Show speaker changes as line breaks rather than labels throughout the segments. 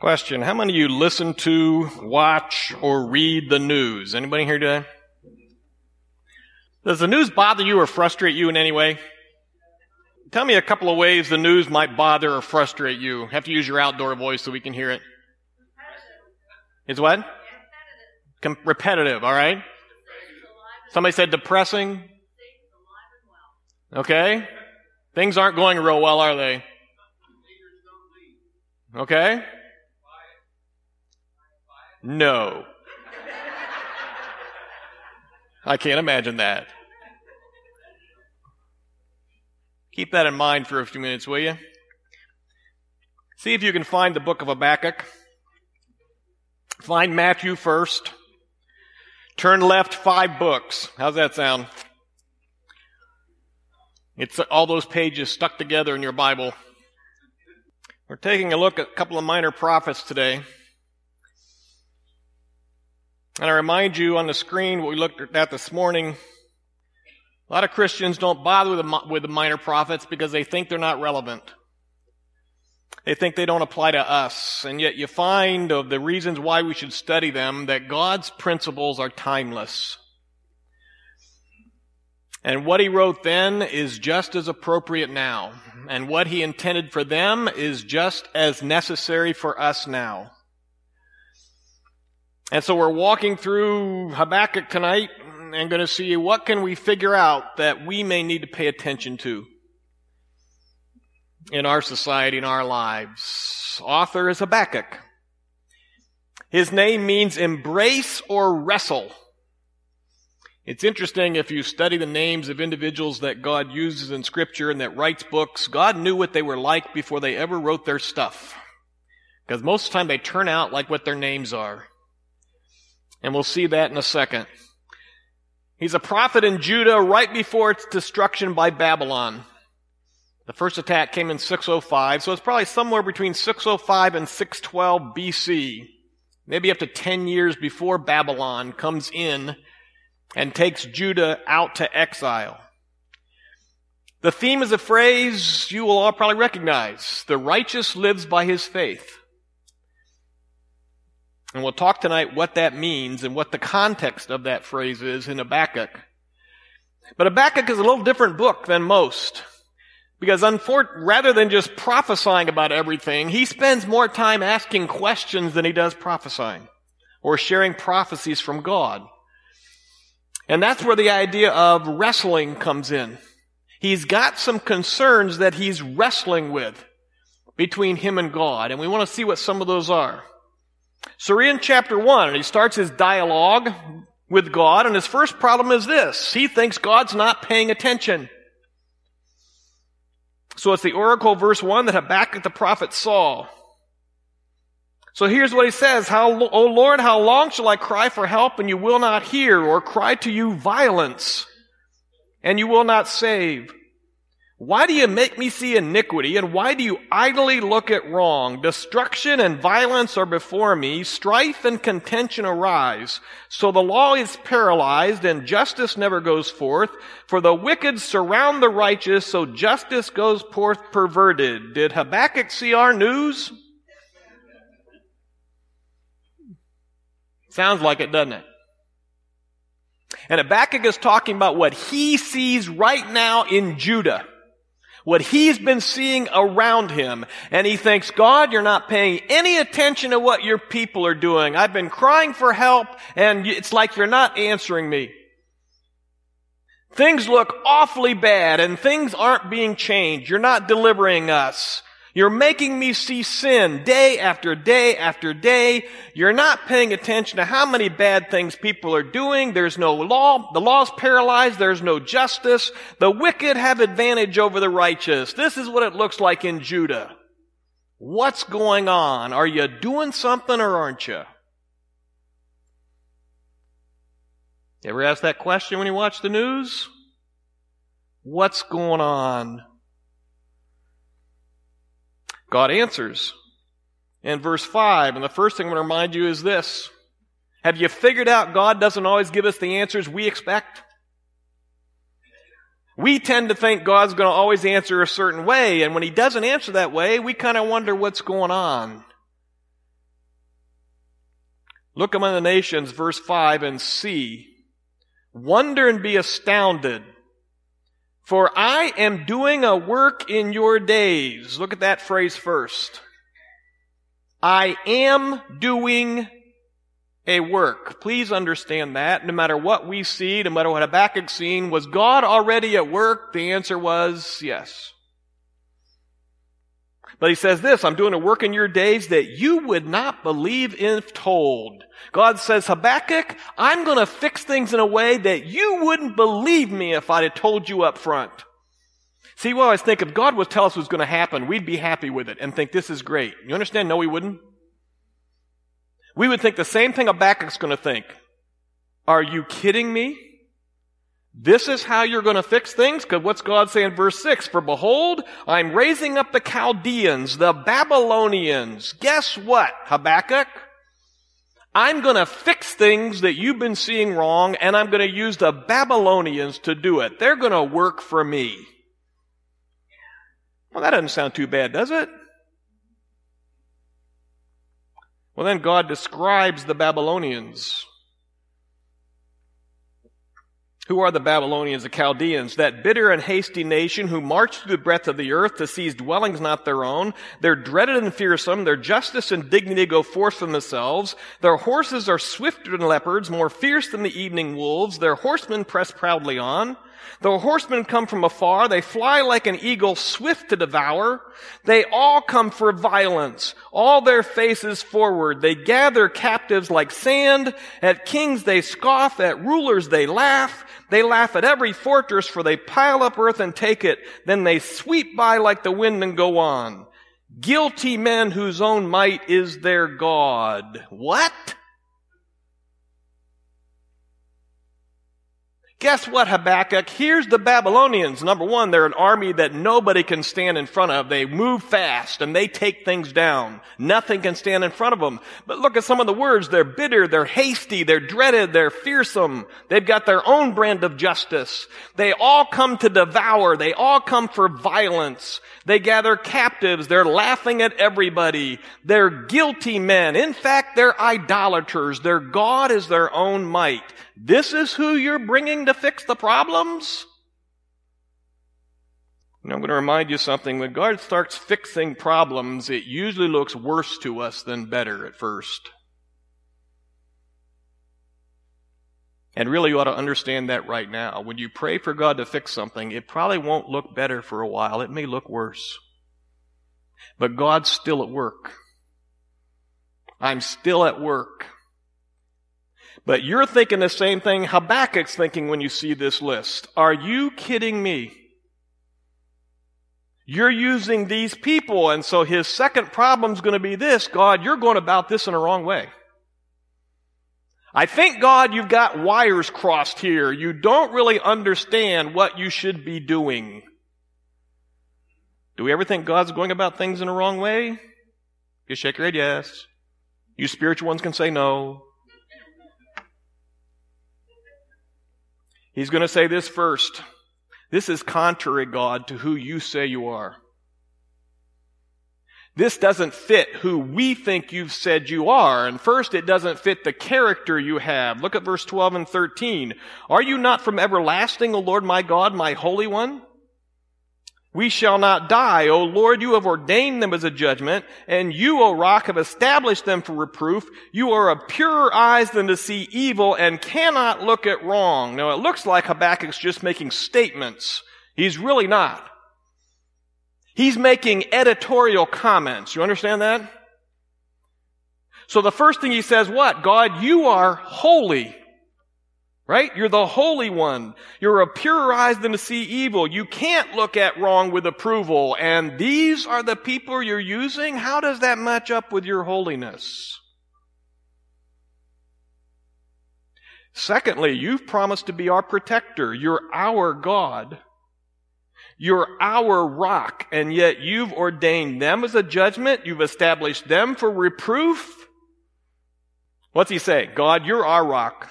Question. How many of you listen to, watch, or read the news? Anybody here today? Does the news bother you or frustrate you in any way? Tell me a couple of ways the news might bother or frustrate you. Have to use your outdoor voice so we can hear it. It's what? Com- repetitive, alright? Somebody said depressing. Okay? Things aren't going real well, are they? Okay? No. I can't imagine that. Keep that in mind for a few minutes, will you? See if you can find the book of Habakkuk. Find Matthew first. Turn left five books. How's that sound? It's all those pages stuck together in your Bible. We're taking a look at a couple of minor prophets today. And I remind you on the screen what we looked at this morning. A lot of Christians don't bother with the, with the minor prophets because they think they're not relevant. They think they don't apply to us. And yet you find of the reasons why we should study them that God's principles are timeless. And what he wrote then is just as appropriate now. And what he intended for them is just as necessary for us now. And so we're walking through Habakkuk tonight and going to see what can we figure out that we may need to pay attention to in our society, in our lives. Author is Habakkuk. His name means embrace or wrestle. It's interesting if you study the names of individuals that God uses in scripture and that writes books, God knew what they were like before they ever wrote their stuff. Because most of the time they turn out like what their names are. And we'll see that in a second. He's a prophet in Judah right before its destruction by Babylon. The first attack came in 605, so it's probably somewhere between 605 and 612 BC. Maybe up to 10 years before Babylon comes in and takes Judah out to exile. The theme is a phrase you will all probably recognize. The righteous lives by his faith. And we'll talk tonight what that means and what the context of that phrase is in Habakkuk. But Habakkuk is a little different book than most. Because rather than just prophesying about everything, he spends more time asking questions than he does prophesying or sharing prophecies from God. And that's where the idea of wrestling comes in. He's got some concerns that he's wrestling with between him and God, and we want to see what some of those are. So we're in chapter 1, and he starts his dialogue with God, and his first problem is this. He thinks God's not paying attention. So it's the oracle, verse 1, that Habakkuk the prophet saw. So here's what he says, how, O Lord, how long shall I cry for help and you will not hear, or cry to you violence and you will not save? Why do you make me see iniquity, and why do you idly look at wrong? Destruction and violence are before me, strife and contention arise. So the law is paralyzed, and justice never goes forth. For the wicked surround the righteous, so justice goes forth perverted. Did Habakkuk see our news? Sounds like it, doesn't it? And Habakkuk is talking about what he sees right now in Judah what he's been seeing around him. And he thinks, God, you're not paying any attention to what your people are doing. I've been crying for help and it's like you're not answering me. Things look awfully bad and things aren't being changed. You're not delivering us. You're making me see sin day after day after day. You're not paying attention to how many bad things people are doing. There's no law. The law's paralyzed. There's no justice. The wicked have advantage over the righteous. This is what it looks like in Judah. What's going on? Are you doing something or aren't you? Ever ask that question when you watch the news? What's going on? God answers in verse 5. And the first thing I'm going to remind you is this. Have you figured out God doesn't always give us the answers we expect? We tend to think God's going to always answer a certain way, and when He doesn't answer that way, we kind of wonder what's going on. Look among the nations, verse 5, and see. Wonder and be astounded. For I am doing a work in your days. Look at that phrase first. I am doing a work. Please understand that. No matter what we see, no matter what Habakkuk seen, was God already at work? The answer was yes. But he says this, I'm doing a work in your days that you would not believe if told. God says, Habakkuk, I'm going to fix things in a way that you wouldn't believe me if I'd have told you up front. See, I always think if God would tell us what's going to happen, we'd be happy with it and think this is great. You understand? No, we wouldn't. We would think the same thing Habakkuk's going to think. Are you kidding me? This is how you're going to fix things? Because what's God saying in verse 6? For behold, I'm raising up the Chaldeans, the Babylonians. Guess what, Habakkuk? I'm going to fix things that you've been seeing wrong, and I'm going to use the Babylonians to do it. They're going to work for me. Well, that doesn't sound too bad, does it? Well, then God describes the Babylonians. Who are the Babylonians, the Chaldeans? That bitter and hasty nation who march through the breadth of the earth to seize dwellings not their own. They're dreaded and fearsome. Their justice and dignity go forth from themselves. Their horses are swifter than leopards, more fierce than the evening wolves. Their horsemen press proudly on. The horsemen come from afar. They fly like an eagle, swift to devour. They all come for violence. All their faces forward. They gather captives like sand. At kings they scoff. At rulers they laugh. They laugh at every fortress for they pile up earth and take it. Then they sweep by like the wind and go on. Guilty men whose own might is their God. What? Guess what, Habakkuk? Here's the Babylonians. Number one, they're an army that nobody can stand in front of. They move fast and they take things down. Nothing can stand in front of them. But look at some of the words. They're bitter, they're hasty, they're dreaded, they're fearsome. They've got their own brand of justice. They all come to devour. They all come for violence. They gather captives. They're laughing at everybody. They're guilty men. In fact, they're idolaters. Their God is their own might. This is who you're bringing to fix the problems? I'm going to remind you something. When God starts fixing problems, it usually looks worse to us than better at first. And really, you ought to understand that right now. When you pray for God to fix something, it probably won't look better for a while. It may look worse. But God's still at work. I'm still at work. But you're thinking the same thing Habakkuk's thinking when you see this list. Are you kidding me? You're using these people, and so his second problem is going to be this God, you're going about this in a wrong way. I think, God, you've got wires crossed here. You don't really understand what you should be doing. Do we ever think God's going about things in a wrong way? You shake your head, yes. You spiritual ones can say no. He's going to say this first. This is contrary, God, to who you say you are. This doesn't fit who we think you've said you are. And first, it doesn't fit the character you have. Look at verse 12 and 13. Are you not from everlasting, O Lord my God, my Holy One? We shall not die. O Lord, you have ordained them as a judgment, and you, O rock, have established them for reproof. You are of purer eyes than to see evil and cannot look at wrong. Now it looks like Habakkuk's just making statements. He's really not. He's making editorial comments. You understand that? So the first thing he says, what? God, you are holy. Right? You're the Holy One. You're of purer eyes than to see evil. You can't look at wrong with approval. And these are the people you're using? How does that match up with your holiness? Secondly, you've promised to be our protector. You're our God. You're our rock, and yet you've ordained them as a judgment. You've established them for reproof. What's he say? God, you're our rock.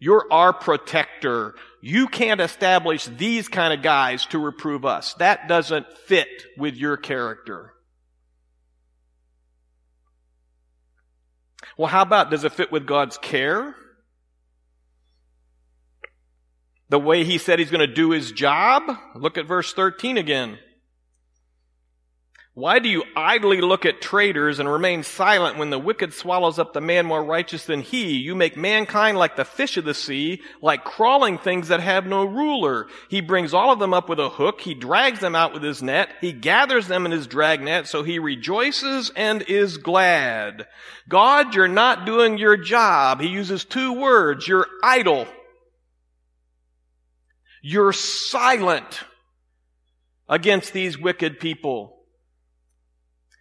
You're our protector. You can't establish these kind of guys to reprove us. That doesn't fit with your character. Well, how about does it fit with God's care? The way he said he's going to do his job? Look at verse 13 again. Why do you idly look at traitors and remain silent when the wicked swallows up the man more righteous than he? You make mankind like the fish of the sea, like crawling things that have no ruler. He brings all of them up with a hook. He drags them out with his net. He gathers them in his dragnet, so he rejoices and is glad. God, you're not doing your job. He uses two words. You're idle. You're silent against these wicked people.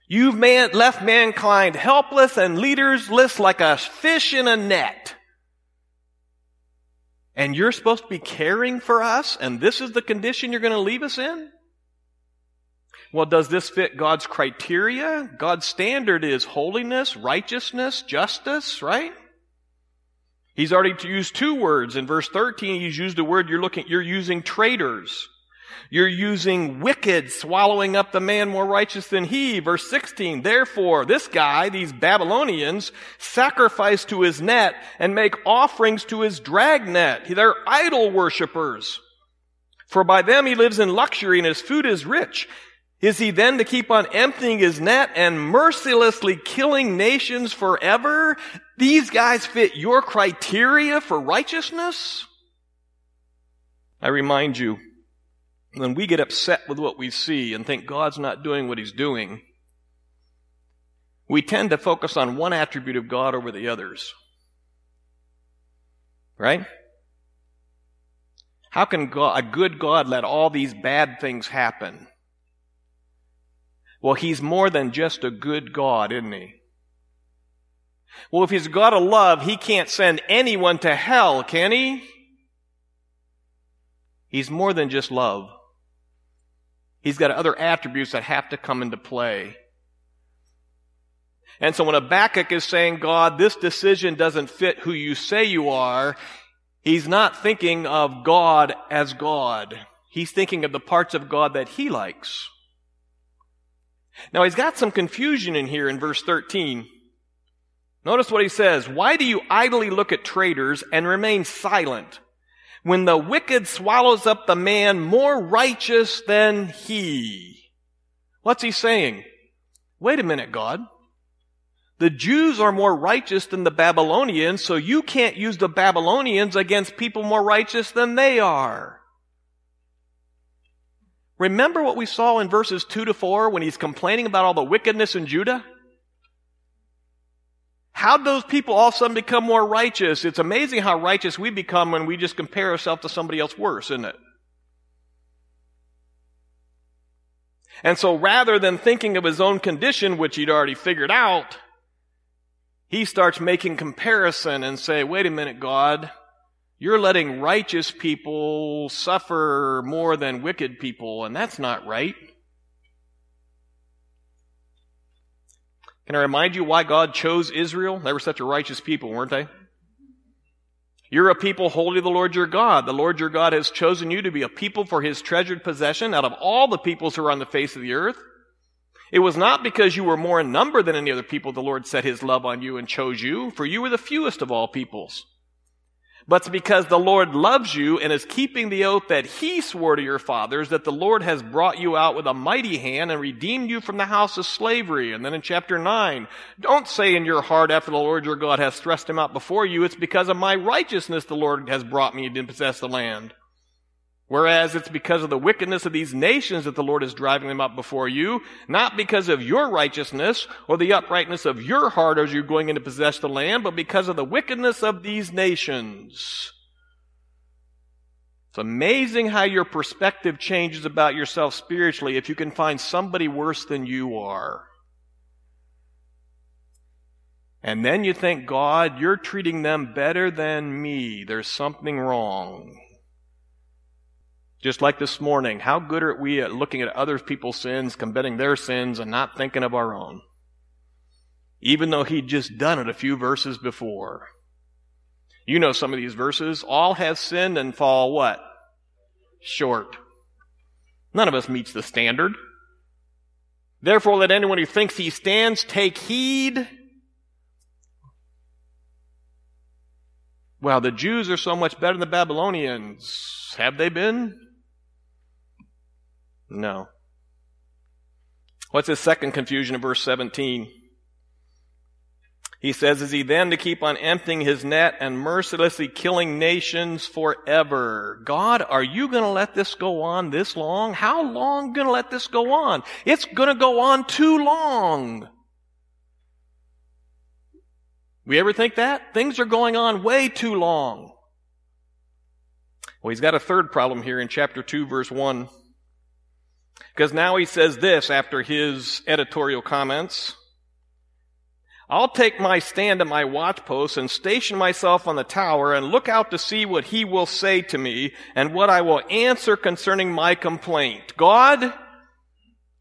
You've man, left mankind helpless and leaderless like a fish in a net. And you're supposed to be caring for us, and this is the condition you're going to leave us in? Well, does this fit God's criteria? God's standard is holiness, righteousness, justice, right? He's already used two words. In verse 13, he's used a word you're looking, you're using traitors. You're using wicked, swallowing up the man more righteous than he. Verse 16, therefore, this guy, these Babylonians, sacrifice to his net and make offerings to his dragnet. They're idol worshippers. For by them he lives in luxury and his food is rich. Is he then to keep on emptying his net and mercilessly killing nations forever? These guys fit your criteria for righteousness? I remind you, when we get upset with what we see and think God's not doing what he's doing, we tend to focus on one attribute of God over the others. Right? How can God, a good God let all these bad things happen? Well, he's more than just a good God, isn't he? Well, if he's a God of love, he can't send anyone to hell, can he? He's more than just love. He's got other attributes that have to come into play. And so when Habakkuk is saying, God, this decision doesn't fit who you say you are, he's not thinking of God as God. He's thinking of the parts of God that he likes. Now he's got some confusion in here in verse 13. Notice what he says. Why do you idly look at traitors and remain silent? when the wicked swallows up the man more righteous than he. What's he saying? Wait a minute, God. The Jews are more righteous than the Babylonians, so you can't use the Babylonians against people more righteous than they are. Remember what we saw in verses 2 to 4 when he's complaining about all the wickedness in Judah? How'd those people all of a sudden become more righteous? It's amazing how righteous we become when we just compare ourselves to somebody else worse, isn't it? And so rather than thinking of his own condition, which he'd already figured out, he starts making comparison and say, wait a minute, God, you're letting righteous people suffer more than wicked people, and that's not right. Can I remind you why God chose Israel? They were such a righteous people, weren't they? You're a people holy to the Lord your God. The Lord your God has chosen you to be a people for his treasured possession out of all the peoples who are on the face of the earth. It was not because you were more in number than any other people the Lord set his love on you and chose you, for you were the fewest of all peoples but it's because the Lord loves you and is keeping the oath that He swore to your fathers that the Lord has brought you out with a mighty hand and redeemed you from the house of slavery. And then in chapter 9, don't say in your heart after the Lord your God has thrust him out before you, it's because of my righteousness the Lord has brought me to possess the land. Whereas it's because of the wickedness of these nations that the Lord is driving them up before you, not because of your righteousness or the uprightness of your heart as you're going in to possess the land, but because of the wickedness of these nations. It's amazing how your perspective changes about yourself spiritually if you can find somebody worse than you are. And then you think, God, you're treating them better than me. There's something wrong. Just like this morning, how good are we at looking at other people's sins, committing their sins, and not thinking of our own? Even though he'd just done it a few verses before. You know some of these verses. All have sinned and fall what? Short. None of us meets the standard. Therefore, let anyone who thinks he stands take heed Well, the Jews are so much better than the Babylonians. Have they been? No. What's his second confusion in verse 17? He says, Is he then to keep on emptying his net and mercilessly killing nations forever? God, are you going to let this go on this long? How long going to let this go on? It's going to go on too long. We ever think that? Things are going on way too long. Well, he's got a third problem here in chapter 2, verse 1. Because now he says this after his editorial comments. I'll take my stand at my watchpost and station myself on the tower and look out to see what he will say to me and what I will answer concerning my complaint. God,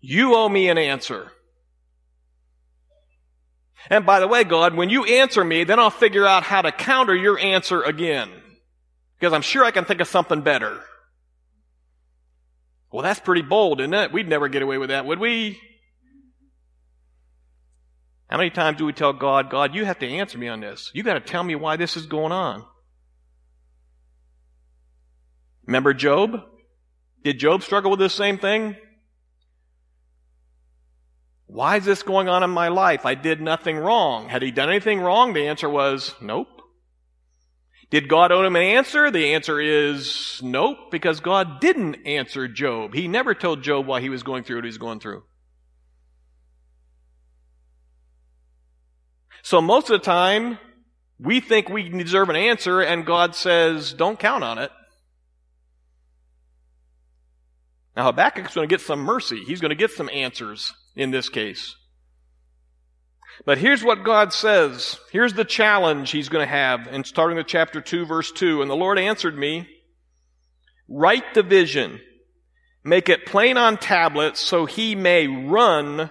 you owe me an answer. And by the way, God, when you answer me, then I'll figure out how to counter your answer again. Because I'm sure I can think of something better. Well, that's pretty bold, isn't it? We'd never get away with that, would we? How many times do we tell God, God, you have to answer me on this. You got to tell me why this is going on. Remember Job? Did Job struggle with the same thing? Why is this going on in my life? I did nothing wrong. Had he done anything wrong? The answer was nope. Did God owe him an answer? The answer is nope, because God didn't answer Job. He never told Job why he was going through what he was going through. So most of the time, we think we deserve an answer, and God says, don't count on it. Now Habakkuk's going to get some mercy. He's going to get some answers in this case. But here's what God says. Here's the challenge he's going to have, and starting with chapter 2, verse 2. And the Lord answered me, Write the vision, make it plain on tablets, so he may run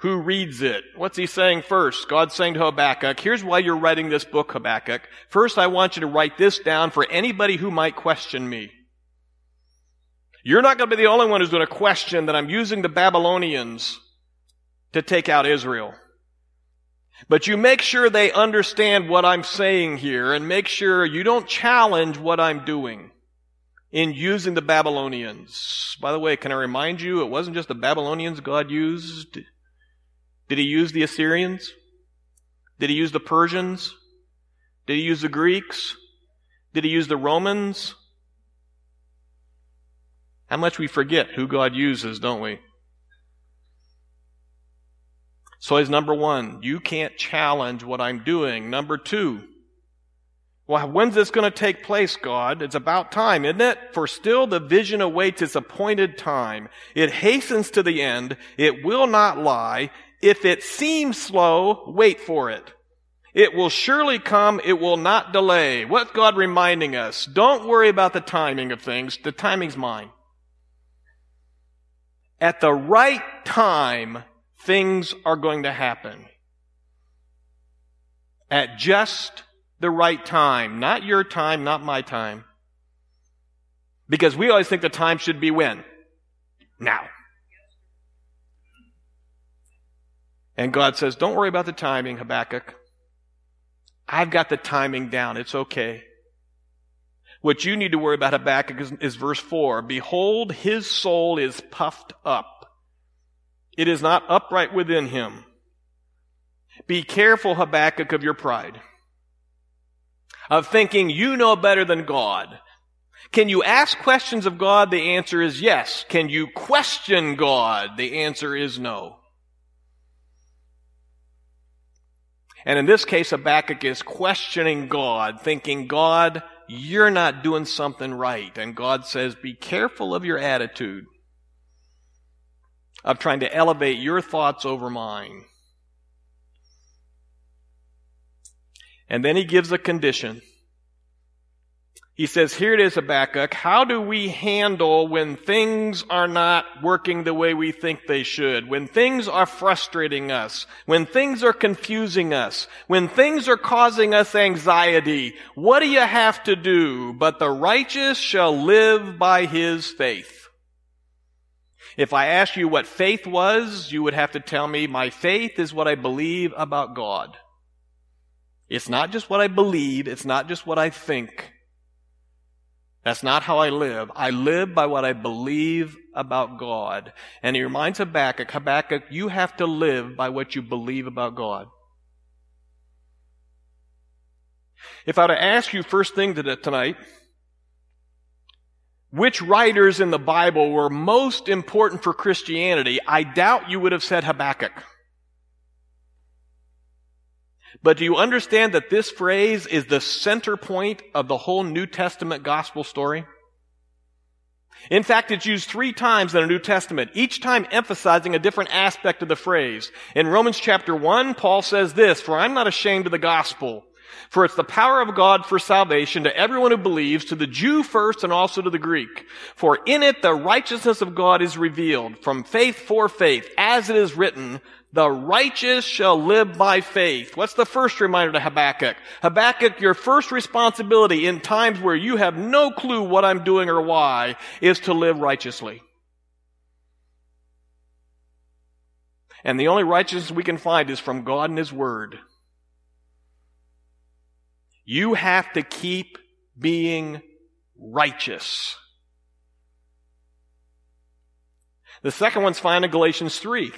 who reads it. What's he saying first? God's saying to Habakkuk, here's why you're writing this book, Habakkuk. First, I want you to write this down for anybody who might question me. You're not going to be the only one who's going to question that I'm using the Babylonians to take out Israel. But you make sure they understand what I'm saying here and make sure you don't challenge what I'm doing in using the Babylonians. By the way, can I remind you, it wasn't just the Babylonians God used. Did he use the Assyrians? Did he use the Persians? Did he use the Greeks? Did he use the Romans? How much we forget who God uses, don't we? So is number one, you can't challenge what I'm doing. Number two, well, when's this going to take place, God? It's about time, isn't it? For still the vision awaits its appointed time. It hastens to the end. It will not lie. If it seems slow, wait for it. It will surely come. It will not delay. What's God reminding us? Don't worry about the timing of things. The timing's mine. At the right time, things are going to happen. At just the right time. Not your time, not my time. Because we always think the time should be when? Now. And God says, Don't worry about the timing, Habakkuk. I've got the timing down. It's okay. What you need to worry about, Habakkuk, is, is verse 4. Behold, his soul is puffed up. It is not upright within him. Be careful, Habakkuk, of your pride. Of thinking you know better than God. Can you ask questions of God? The answer is yes. Can you question God? The answer is no. And in this case, Habakkuk is questioning God, thinking, God, you're not doing something right. And God says, be careful of your attitude of trying to elevate your thoughts over mine. And then he gives a condition. He says, here it is, Habakkuk. How do we handle when things are not working the way we think they should? When things are frustrating us? When things are confusing us? When things are causing us anxiety? What do you have to do? But the righteous shall live by his faith. If I asked you what faith was, you would have to tell me my faith is what I believe about God. It's not just what I believe. It's not just what I think. That's not how I live. I live by what I believe about God. And he reminds Habakkuk, Habakkuk, you have to live by what you believe about God. If I were to ask you first thing tonight, which writers in the Bible were most important for Christianity, I doubt you would have said Habakkuk. But do you understand that this phrase is the center point of the whole New Testament gospel story? In fact, it's used three times in the New Testament, each time emphasizing a different aspect of the phrase. In Romans chapter 1, Paul says this, For I'm not ashamed of the gospel, for it's the power of God for salvation to everyone who believes, to the Jew first and also to the Greek. For in it the righteousness of God is revealed, from faith for faith, as it is written, the righteous shall live by faith. What's the first reminder to Habakkuk? Habakkuk, your first responsibility in times where you have no clue what I'm doing or why is to live righteously. And the only righteousness we can find is from God and His Word. You have to keep being righteous. The second one's found in Galatians 3.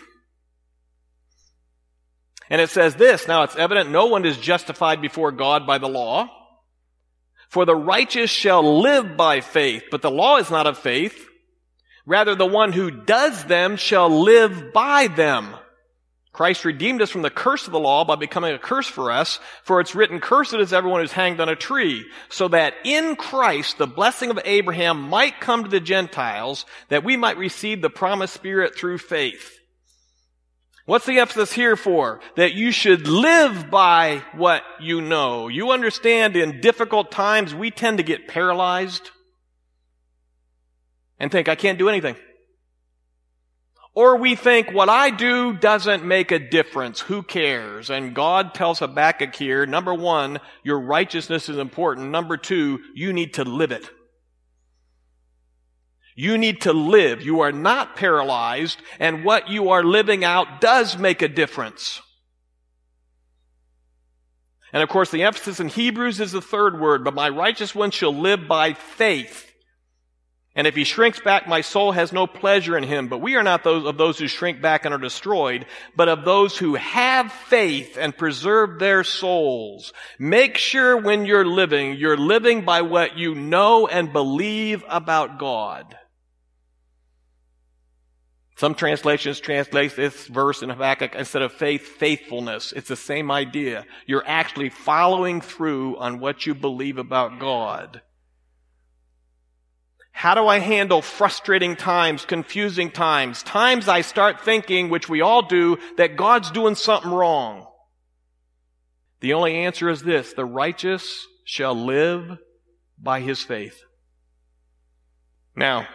And it says this, now it's evident no one is justified before God by the law. For the righteous shall live by faith, but the law is not of faith. Rather, the one who does them shall live by them. Christ redeemed us from the curse of the law by becoming a curse for us, for it's written, cursed is everyone who's hanged on a tree, so that in Christ the blessing of Abraham might come to the Gentiles, that we might receive the promised Spirit through faith. What's the emphasis here for? That you should live by what you know. You understand in difficult times we tend to get paralyzed and think, I can't do anything. Or we think what I do doesn't make a difference. Who cares? And God tells Habakkuk here, number one, your righteousness is important. Number two, you need to live it. You need to live. You are not paralyzed, and what you are living out does make a difference. And of course, the emphasis in Hebrews is the third word, but my righteous one shall live by faith. And if he shrinks back, my soul has no pleasure in him. But we are not those of those who shrink back and are destroyed, but of those who have faith and preserve their souls. Make sure when you're living, you're living by what you know and believe about God. Some translations translate this verse in Habakkuk instead of faith, faithfulness. It's the same idea. You're actually following through on what you believe about God. How do I handle frustrating times, confusing times, times I start thinking, which we all do, that God's doing something wrong? The only answer is this, the righteous shall live by his faith. Now,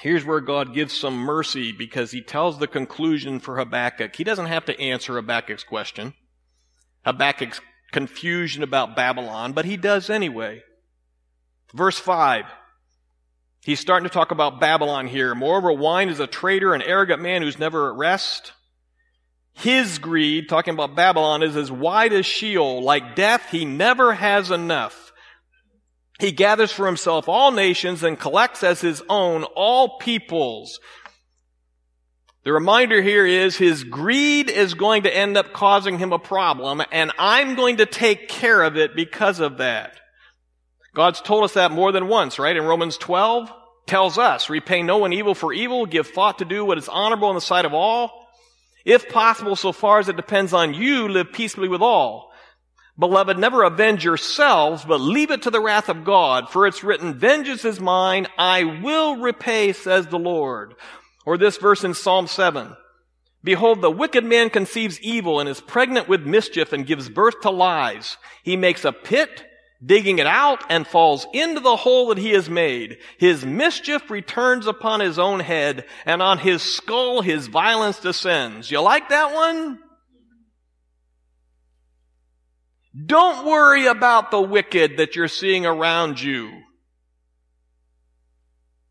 here's where God gives some mercy because he tells the conclusion for Habakkuk. He doesn't have to answer Habakkuk's question, Habakkuk's confusion about Babylon, but he does anyway. Verse 5. He's starting to talk about Babylon here. Moreover, wine is a traitor, an arrogant man who's never at rest. His greed, talking about Babylon, is as wide as Sheol. Like death, he never has enough. He gathers for himself all nations and collects as his own all peoples. The reminder here is his greed is going to end up causing him a problem, and I'm going to take care of it because of that. God's told us that more than once, right? In Romans 12, tells us, repay no one evil for evil, give thought to do what is honorable in the sight of all. If possible, so far as it depends on you, live peaceably with all. Beloved, never avenge yourselves, but leave it to the wrath of God, for it's written, vengeance is mine, I will repay, says the Lord. Or this verse in Psalm 7. Behold, the wicked man conceives evil and is pregnant with mischief and gives birth to lies. He makes a pit digging it out and falls into the hole that he has made. His mischief returns upon his own head and on his skull his violence descends. You like that one? Don't worry about the wicked that you're seeing around you.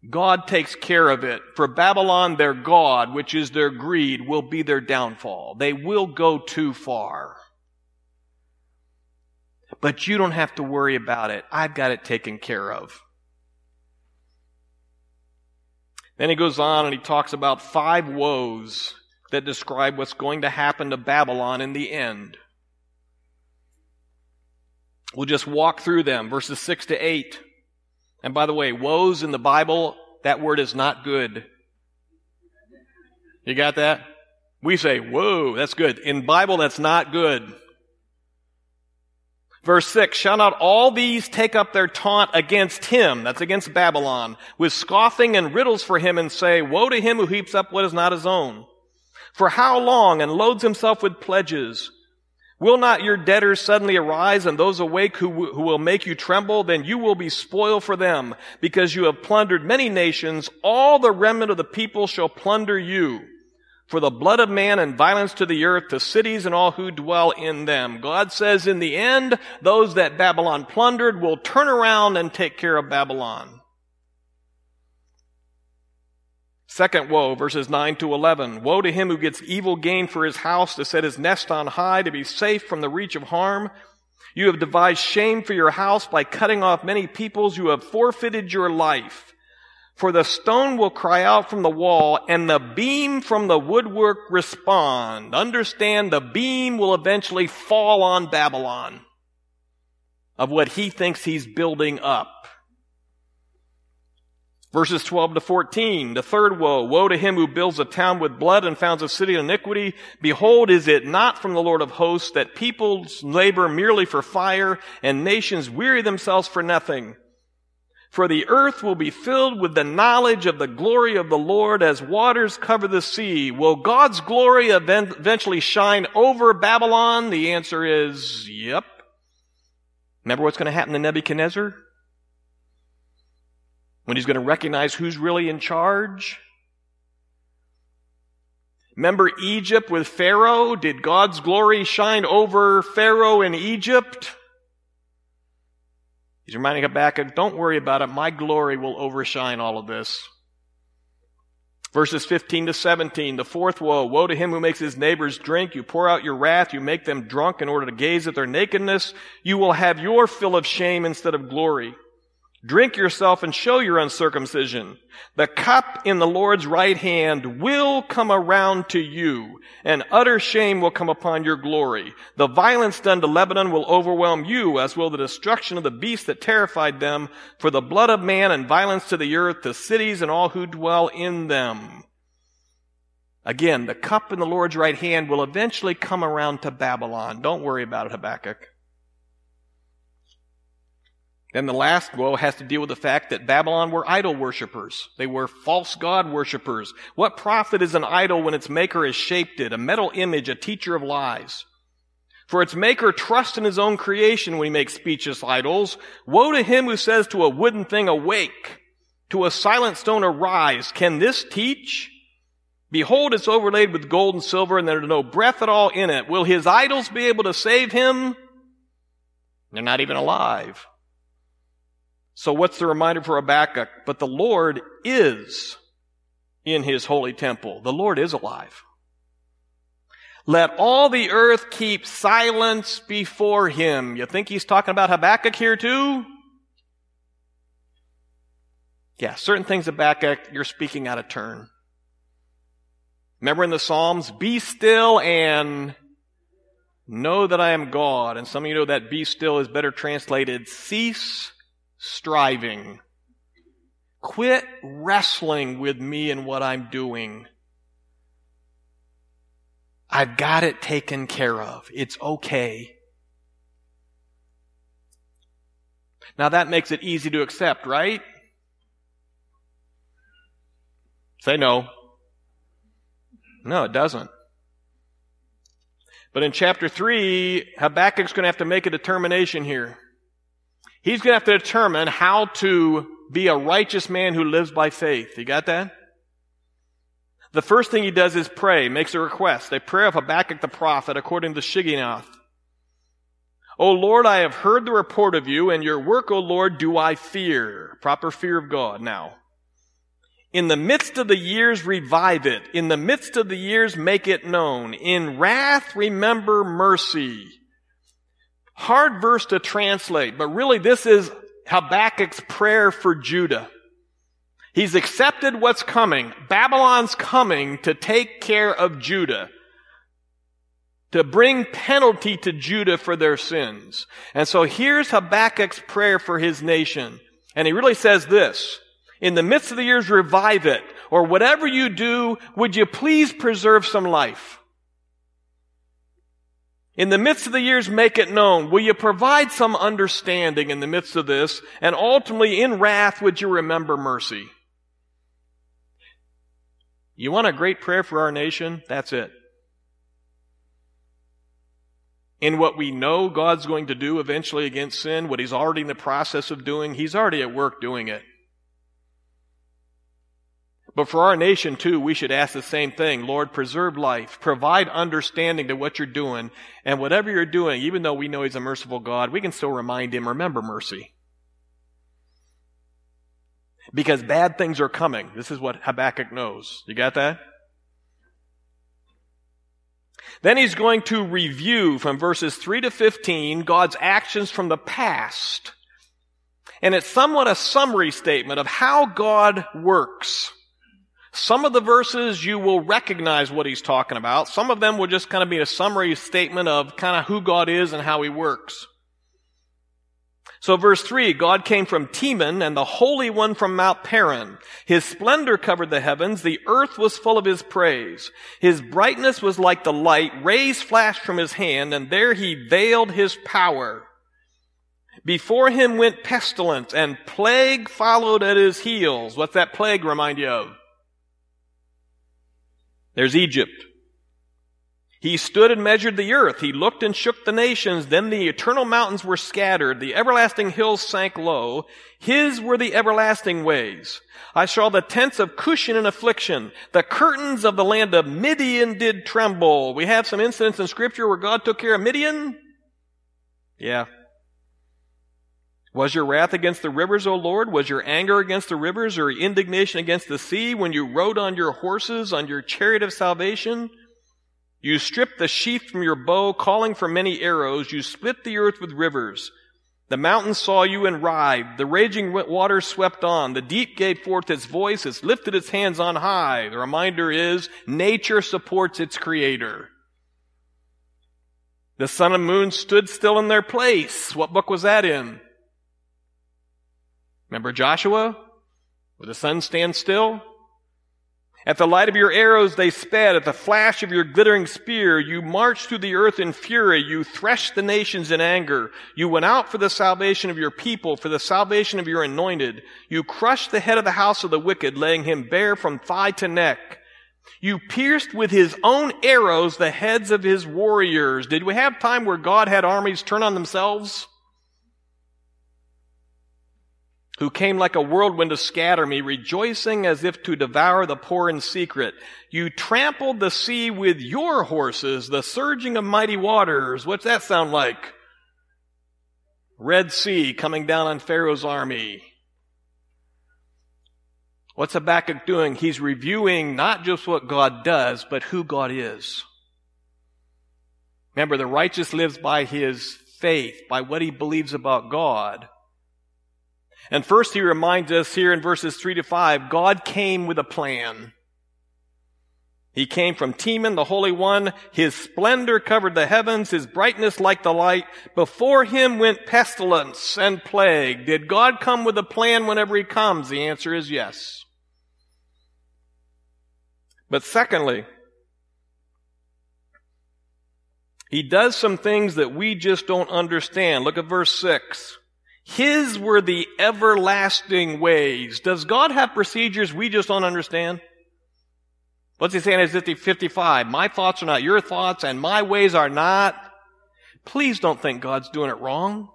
God takes care of it. For Babylon, their God, which is their greed, will be their downfall. They will go too far. But you don't have to worry about it. I've got it taken care of. Then he goes on and he talks about five woes that describe what's going to happen to Babylon in the end. We'll just walk through them, verses 6 to 8. And by the way, woes in the Bible, that word is not good. You got that? We say, whoa, that's good. In Bible, that's not good. Verse 6, shall not all these take up their taunt against him, that's against Babylon, with scoffing and riddles for him and say, woe to him who heaps up what is not his own. For how long and loads himself with pledges? Will not your debtors suddenly arise and those awake who, who will make you tremble? Then you will be spoil for them because you have plundered many nations. All the remnant of the people shall plunder you for the blood of man and violence to the earth, to cities and all who dwell in them. God says in the end, those that Babylon plundered will turn around and take care of Babylon. Second woe, verses 9 to 11. Woe to him who gets evil gain for his house, to set his nest on high, to be safe from the reach of harm. You have devised shame for your house by cutting off many peoples. You have forfeited your life. For the stone will cry out from the wall and the beam from the woodwork respond. Understand the beam will eventually fall on Babylon of what he thinks he's building up. Verses 12 to 14, the third woe, woe to him who builds a town with blood and founds a city in iniquity. Behold, is it not from the Lord of hosts that peoples labor merely for fire and nations weary themselves for nothing? For the earth will be filled with the knowledge of the glory of the Lord as waters cover the sea. Will God's glory eventually shine over Babylon? The answer is yep. Remember what's going to happen to Nebuchadnezzar? When he's going to recognize who's really in charge? Remember Egypt with Pharaoh? Did God's glory shine over Pharaoh in Egypt? He's reminding Habakkuk, don't worry about it. My glory will overshine all of this. Verses 15 to 17, the fourth woe. Woe to him who makes his neighbors drink. You pour out your wrath. You make them drunk in order to gaze at their nakedness. You will have your fill of shame instead of glory. Drink yourself and show your uncircumcision. The cup in the Lord's right hand will come around to you, and utter shame will come upon your glory. The violence done to Lebanon will overwhelm you, as will the destruction of the beast that terrified them, for the blood of man and violence to the earth, to cities and all who dwell in them. Again, the cup in the Lord's right hand will eventually come around to Babylon. Don't worry about it, Habakkuk. Then the last woe has to deal with the fact that Babylon were idol worshippers. They were false god worshippers. What profit is an idol when its maker has shaped it, a metal image, a teacher of lies? For its maker trusts in his own creation when he makes speechless idols. Woe to him who says to a wooden thing, awake, to a silent stone, arise. Can this teach? Behold, it's overlaid with gold and silver, and there is no breath at all in it. Will his idols be able to save him? They're not even alive. So what's the reminder for Habakkuk? But the Lord is in his holy temple. The Lord is alive. Let all the earth keep silence before him. You think he's talking about Habakkuk here too? Yeah, certain things Habakkuk, you're speaking out of turn. Remember in the Psalms, be still and know that I am God. And some of you know that be still is better translated, cease striving. Quit wrestling with me and what I'm doing. I've got it taken care of. It's okay. Now that makes it easy to accept, right? Say no. No, it doesn't. But in chapter 3, Habakkuk's going to have to make a determination here. He's going to have to determine how to be a righteous man who lives by faith. You got that? The first thing he does is pray, makes a request, a prayer of Habakkuk the prophet according to Shigionoth. O Lord, I have heard the report of you, and your work, O Lord, do I fear. Proper fear of God now. In the midst of the years, revive it. In the midst of the years, make it known. In wrath, remember mercy. Hard verse to translate, but really this is Habakkuk's prayer for Judah. He's accepted what's coming. Babylon's coming to take care of Judah. To bring penalty to Judah for their sins. And so here's Habakkuk's prayer for his nation. And he really says this. In the midst of the years, revive it. Or whatever you do, would you please preserve some life? In the midst of the years, make it known. Will you provide some understanding in the midst of this? And ultimately, in wrath, would you remember mercy? You want a great prayer for our nation? That's it. In what we know God's going to do eventually against sin, what He's already in the process of doing, He's already at work doing it. But for our nation too, we should ask the same thing. Lord, preserve life. Provide understanding to what you're doing. And whatever you're doing, even though we know He's a merciful God, we can still remind Him, remember mercy because bad things are coming. This is what Habakkuk knows. You got that? Then he's going to review from verses 3 to 15 God's actions from the past. And it's somewhat a summary statement of how God works. Some of the verses you will recognize what he's talking about. Some of them will just kind of be a summary statement of kind of who God is and how he works. So verse 3, God came from Teman and the Holy One from Mount Paran. His splendor covered the heavens. The earth was full of his praise. His brightness was like the light. Rays flashed from his hand and there he veiled his power. Before him went pestilence and plague followed at his heels. What's that plague remind you of? There's Egypt. He stood and measured the earth. He looked and shook the nations. Then the eternal mountains were scattered. The everlasting hills sank low. His were the everlasting ways. I saw the tents of Cushan in affliction. The curtains of the land of Midian did tremble. We have some incidents in scripture where God took care of Midian. Yeah. Was your wrath against the rivers, O Lord? Was your anger against the rivers or indignation against the sea when you rode on your horses, on your chariot of salvation? You stripped the sheath from your bow, calling for many arrows. You split the earth with rivers. The mountains saw you and writhed. The raging waters swept on. The deep gave forth its voice. It lifted its hands on high. The reminder is nature supports its creator. The sun and moon stood still in their place. What book was that in? Remember Joshua? Where the sun stands still? At the light of your arrows they sped. At the flash of your glittering spear, you marched through the earth in fury. You threshed the nations in anger. You went out for the salvation of your people, for the salvation of your anointed. You crushed the head of the house of the wicked, laying him bare from thigh to neck. You pierced with his own arrows the heads of his warriors. Did we have time where God had armies turn on themselves? Who came like a whirlwind to scatter me, rejoicing as if to devour the poor in secret. You trampled the sea with your horses, the surging of mighty waters. What's that sound like? Red Sea coming down on Pharaoh's army. What's Habakkuk doing? He's reviewing not just what God does, but who God is. Remember, the righteous lives by his faith, by what he believes about God. And first he reminds us here in verses 3 to 5, God came with a plan. He came from Teman, the Holy One. His splendor covered the heavens, his brightness like the light. Before him went pestilence and plague. Did God come with a plan whenever he comes? The answer is yes. But secondly, he does some things that we just don't understand. Look at verse 6. His were the everlasting ways. Does God have procedures we just don't understand? What's he saying in Isaiah 55? My thoughts are not your thoughts and my ways are not. Please don't think God's doing it wrong.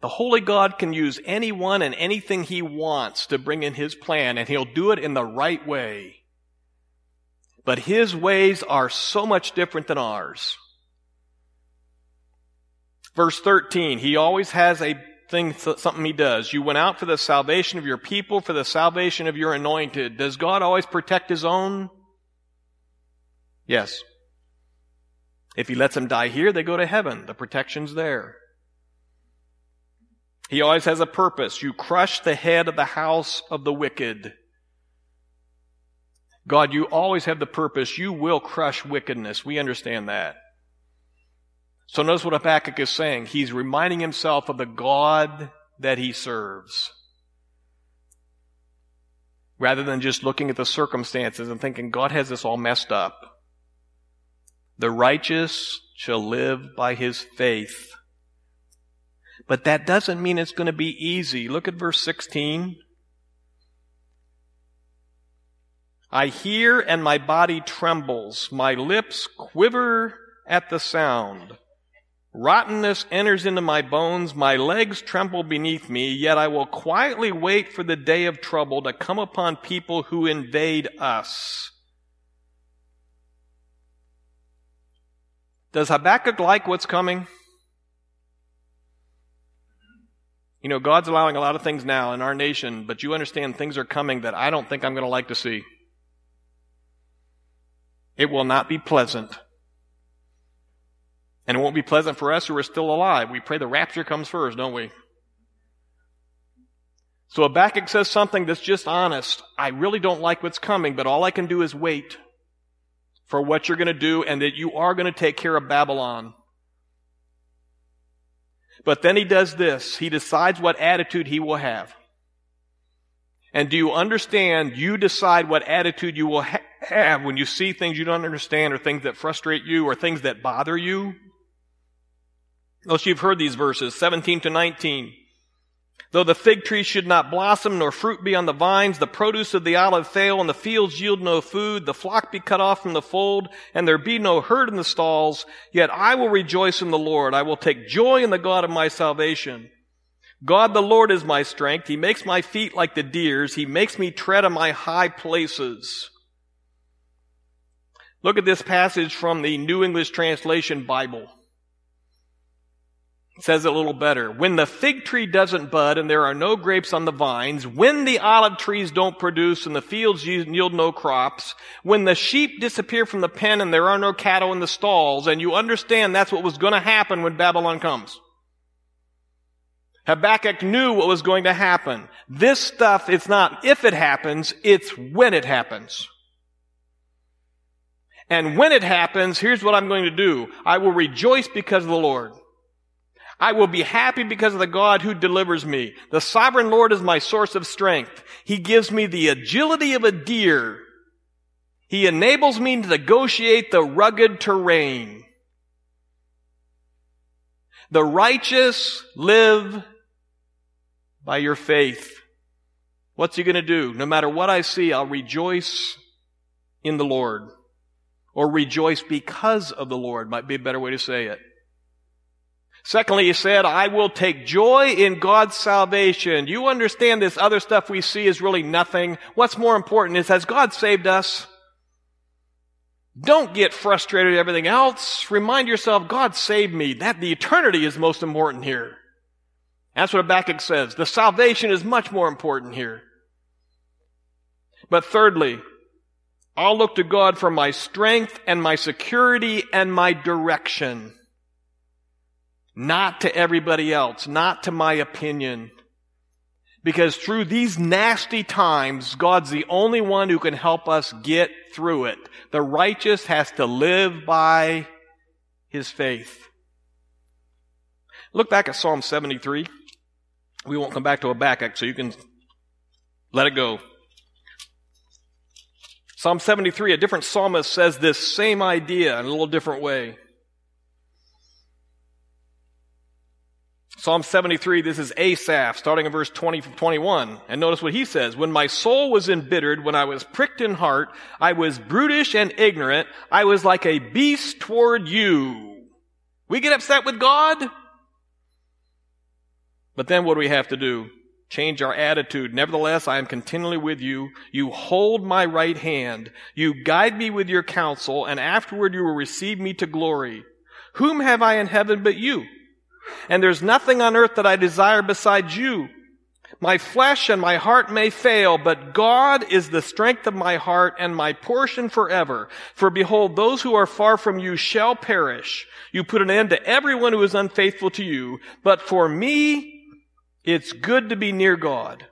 The Holy God can use anyone and anything He wants to bring in His plan, and He'll do it in the right way. But His ways are so much different than ours. Verse 13, he always has a thing, something he does. You went out for the salvation of your people, for the salvation of your anointed. Does God always protect his own? Yes. If he lets them die here, they go to heaven. The protection's there. He always has a purpose. You crush the head of the house of the wicked. God, you always have the purpose. You will crush wickedness. We understand that. So notice what Habakkuk is saying. He's reminding himself of the God that he serves. Rather than just looking at the circumstances and thinking, God has this all messed up. The righteous shall live by his faith. But that doesn't mean it's going to be easy. Look at verse 16. I hear and my body trembles. My lips quiver at the sound. Rottenness enters into my bones. My legs tremble beneath me. Yet I will quietly wait for the day of trouble to come upon people who invade us. Does Habakkuk like what's coming? You know, God's allowing a lot of things now in our nation, but you understand things are coming that I don't think I'm going to like to see. It will not be pleasant. And it won't be pleasant for us who are still alive. We pray the rapture comes first, don't we? So Habakkuk says something that's just honest. I really don't like what's coming, but all I can do is wait for what you're going to do and that you are going to take care of Babylon. But then he does this. He decides what attitude he will have. And do you understand? You decide what attitude you will ha- have when you see things you don't understand or things that frustrate you or things that bother you. Most you've heard these verses, 17 to 19. Though the fig tree should not blossom, nor fruit be on the vines, the produce of the olive fail, and the fields yield no food, the flock be cut off from the fold, and there be no herd in the stalls, yet I will rejoice in the Lord. I will take joy in the God of my salvation. God the Lord is my strength. He makes my feet like the deer's. He makes me tread on my high places. Look at this passage from the New English Translation Bible says it a little better. When the fig tree doesn't bud and there are no grapes on the vines, when the olive trees don't produce and the fields yield no crops, when the sheep disappear from the pen and there are no cattle in the stalls, and you understand that's what was going to happen when Babylon comes. Habakkuk knew what was going to happen. This stuff, it's not if it happens, it's when it happens. And when it happens, here's what I'm going to do. I will rejoice because of the Lord. I will be happy because of the God who delivers me. The sovereign Lord is my source of strength. He gives me the agility of a deer. He enables me to negotiate the rugged terrain. The righteous live by your faith. What's he going to do? No matter what I see, I'll rejoice in the Lord. Or rejoice because of the Lord might be a better way to say it. Secondly, he said, I will take joy in God's salvation. You understand this other stuff we see is really nothing. What's more important is, has God saved us? Don't get frustrated at everything else. Remind yourself, God saved me. That the eternity is most important here. That's what Habakkuk says. The salvation is much more important here. But thirdly, I'll look to God for my strength and my security and my direction. Not to everybody else, not to my opinion. Because through these nasty times, God's the only one who can help us get through it. The righteous has to live by his faith. Look back at Psalm 73. We won't come back to a Habakkuk, so you can let it go. Psalm 73, a different psalmist says this same idea in a little different way. Psalm 73, this is Asaph, starting in verse 20 from 21. And notice what he says. When my soul was embittered, when I was pricked in heart, I was brutish and ignorant. I was like a beast toward you. We get upset with God. But then what do we have to do? Change our attitude. Nevertheless, I am continually with you. You hold my right hand. You guide me with your counsel, and afterward you will receive me to glory. Whom have I in heaven but you? And there's nothing on earth that I desire besides you. My flesh and my heart may fail, but God is the strength of my heart and my portion forever. For behold, those who are far from you shall perish. You put an end to everyone who is unfaithful to you. But for me, it's good to be near God.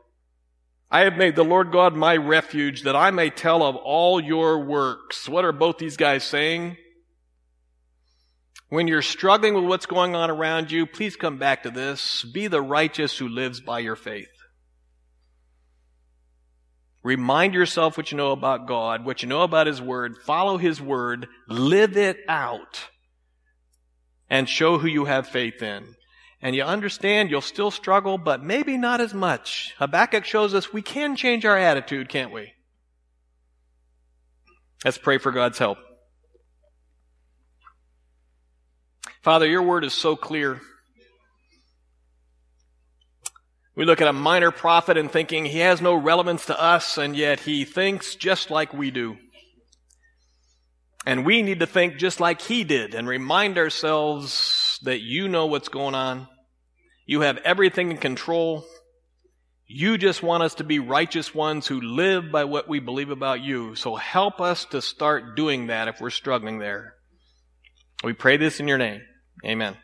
I have made the Lord God my refuge that I may tell of all your works. What are both these guys saying? When you're struggling with what's going on around you, please come back to this. Be the righteous who lives by your faith. Remind yourself what you know about God, what you know about His Word. Follow His Word. Live it out. And show who you have faith in. And you understand you'll still struggle, but maybe not as much. Habakkuk shows us we can change our attitude, can't we? Let's pray for God's help. Father, your word is so clear. We look at a minor prophet and thinking he has no relevance to us, and yet he thinks just like we do. And we need to think just like he did and remind ourselves that you know what's going on. You have everything in control. You just want us to be righteous ones who live by what we believe about you. So help us to start doing that if we're struggling there. We pray this in your name. Amen.